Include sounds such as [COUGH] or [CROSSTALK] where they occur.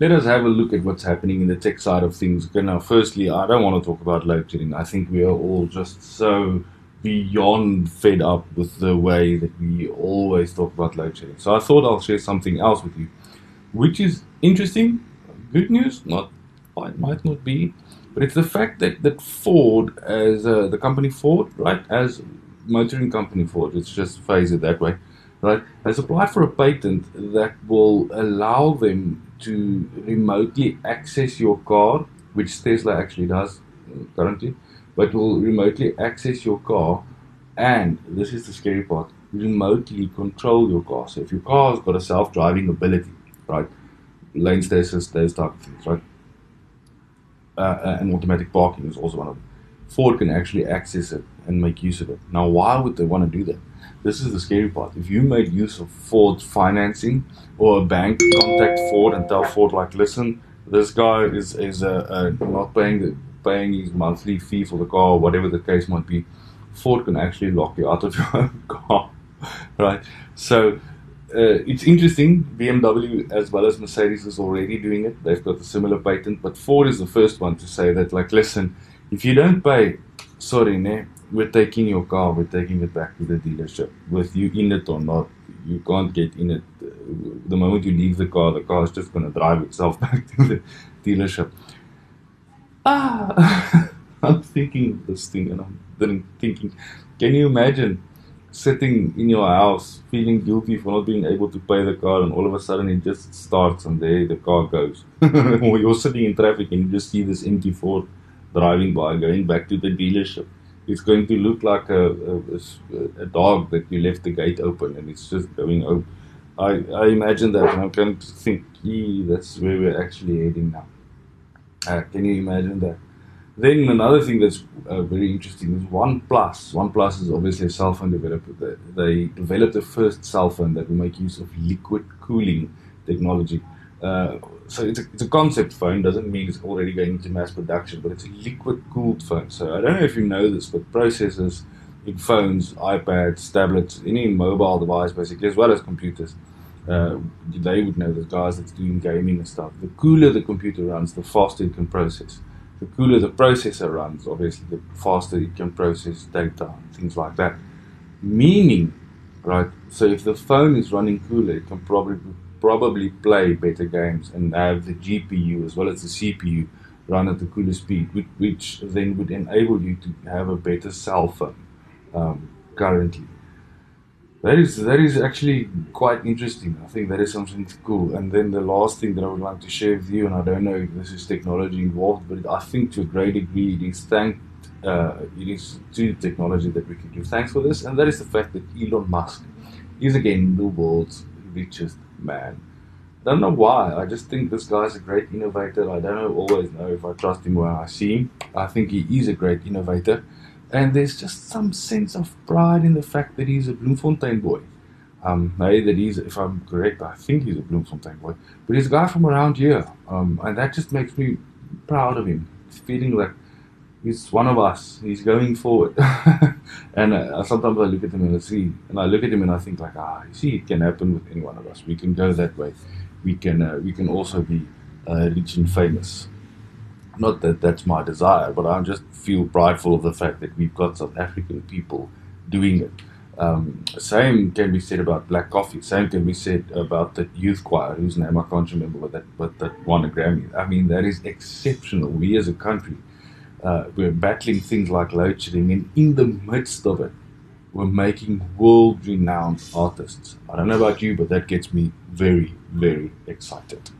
let us have a look at what's happening in the tech side of things. Okay, now, firstly, I don't want to talk about load shedding. I think we are all just so beyond fed up with the way that we always talk about load shedding. So I thought I'll share something else with you, which is interesting. Good news, not might not be, but it's the fact that, that Ford, as uh, the company Ford, right, as motoring company Ford, let's just phrase it that way, right, has applied for a patent that will allow them to remotely access your car, which Tesla actually does uh, currently, but will remotely access your car and this is the scary part remotely control your car. So if your car has got a self driving ability, right, lane assist, those type of things, right, uh, uh, and automatic parking is also one of them. Ford can actually access it and make use of it. Now, why would they want to do that? This is the scary part. If you made use of Ford financing or a bank contact Ford and tell Ford like, listen, this guy is is uh, uh, not paying the paying his monthly fee for the car, whatever the case might be, Ford can actually lock you out of [LAUGHS] your own car, right? So uh, it's interesting. BMW as well as Mercedes is already doing it. They've got a similar patent, but Ford is the first one to say that, like, listen, if you don't pay, sorry, ne, we're taking your car, we're taking it back to the dealership, with you in it or not. You can't get in it. The moment you leave the car, the car is just going to drive itself [LAUGHS] back to the dealership. Ah, [LAUGHS] I'm thinking of this thing and I'm then thinking, can you imagine sitting in your house feeling guilty for not being able to pay the car and all of a sudden it just starts and there the car goes. [LAUGHS] or you're sitting in traffic and you just see this empty Ford driving by going back to the dealership. It's going to look like a, a, a dog that you left the gate open and it's just going out. I, I imagine that and I'm going to think, gee, that's where we're actually heading now. Uh, can you imagine that? Then another thing that's uh, very interesting is OnePlus. OnePlus is obviously a cell phone developer. They, they developed the first cell phone that will make use of liquid cooling technology. Uh, so it's a, it's a concept phone, doesn't mean it's already going into mass production, but it's a liquid cooled phone. So I don't know if you know this, but processors in phones, iPads, tablets, any mobile device basically, as well as computers, uh, they would know the guys that's doing gaming and stuff. The cooler the computer runs, the faster it can process the cooler the processor runs, obviously, the faster it can process data and things like that. Meaning, right? So if the phone is running cooler, it can probably probably play better games and have the GPU as well as the CPU run at the cooler speed, which, then would enable you to have a better cell phone um, currently. That is that is actually quite interesting. I think that is something cool. And then the last thing that I would like to share with you, and I don't know if this is technology involved, but I think to a great degree it is thank uh, it is to technology that we can give thanks for this, and that is the fact that Elon Musk is again the world's richest man. I don't know why. I just think this guy's a great innovator. I don't always know if I trust him when I see him. I think he is a great innovator. And there's just some sense of pride in the fact that he's a Bloemfontein boy. Um, hey, that he's, if I'm correct, I think he's a Bloemfontein boy. But he's a guy from around here. Um, and that just makes me proud of him. Feeling like he's one of us. He's going forward. [LAUGHS] and uh, sometimes I look at him and I see, and I look at him and I think like, ah, you see, it can happen with any one of us. We can go that way. We can, uh, we can also be uh, rich and famous. Not that that's my desire, but I just feel prideful of the fact that we've got South African people doing it. Um, same can be said about Black Coffee. Same can be said about the youth choir, whose name I can't remember, but that but that won a Grammy. I mean, that is exceptional. We as a country, uh, we're battling things like load shedding, and in the midst of it, we're making world-renowned artists. I don't know about you, but that gets me very, very excited.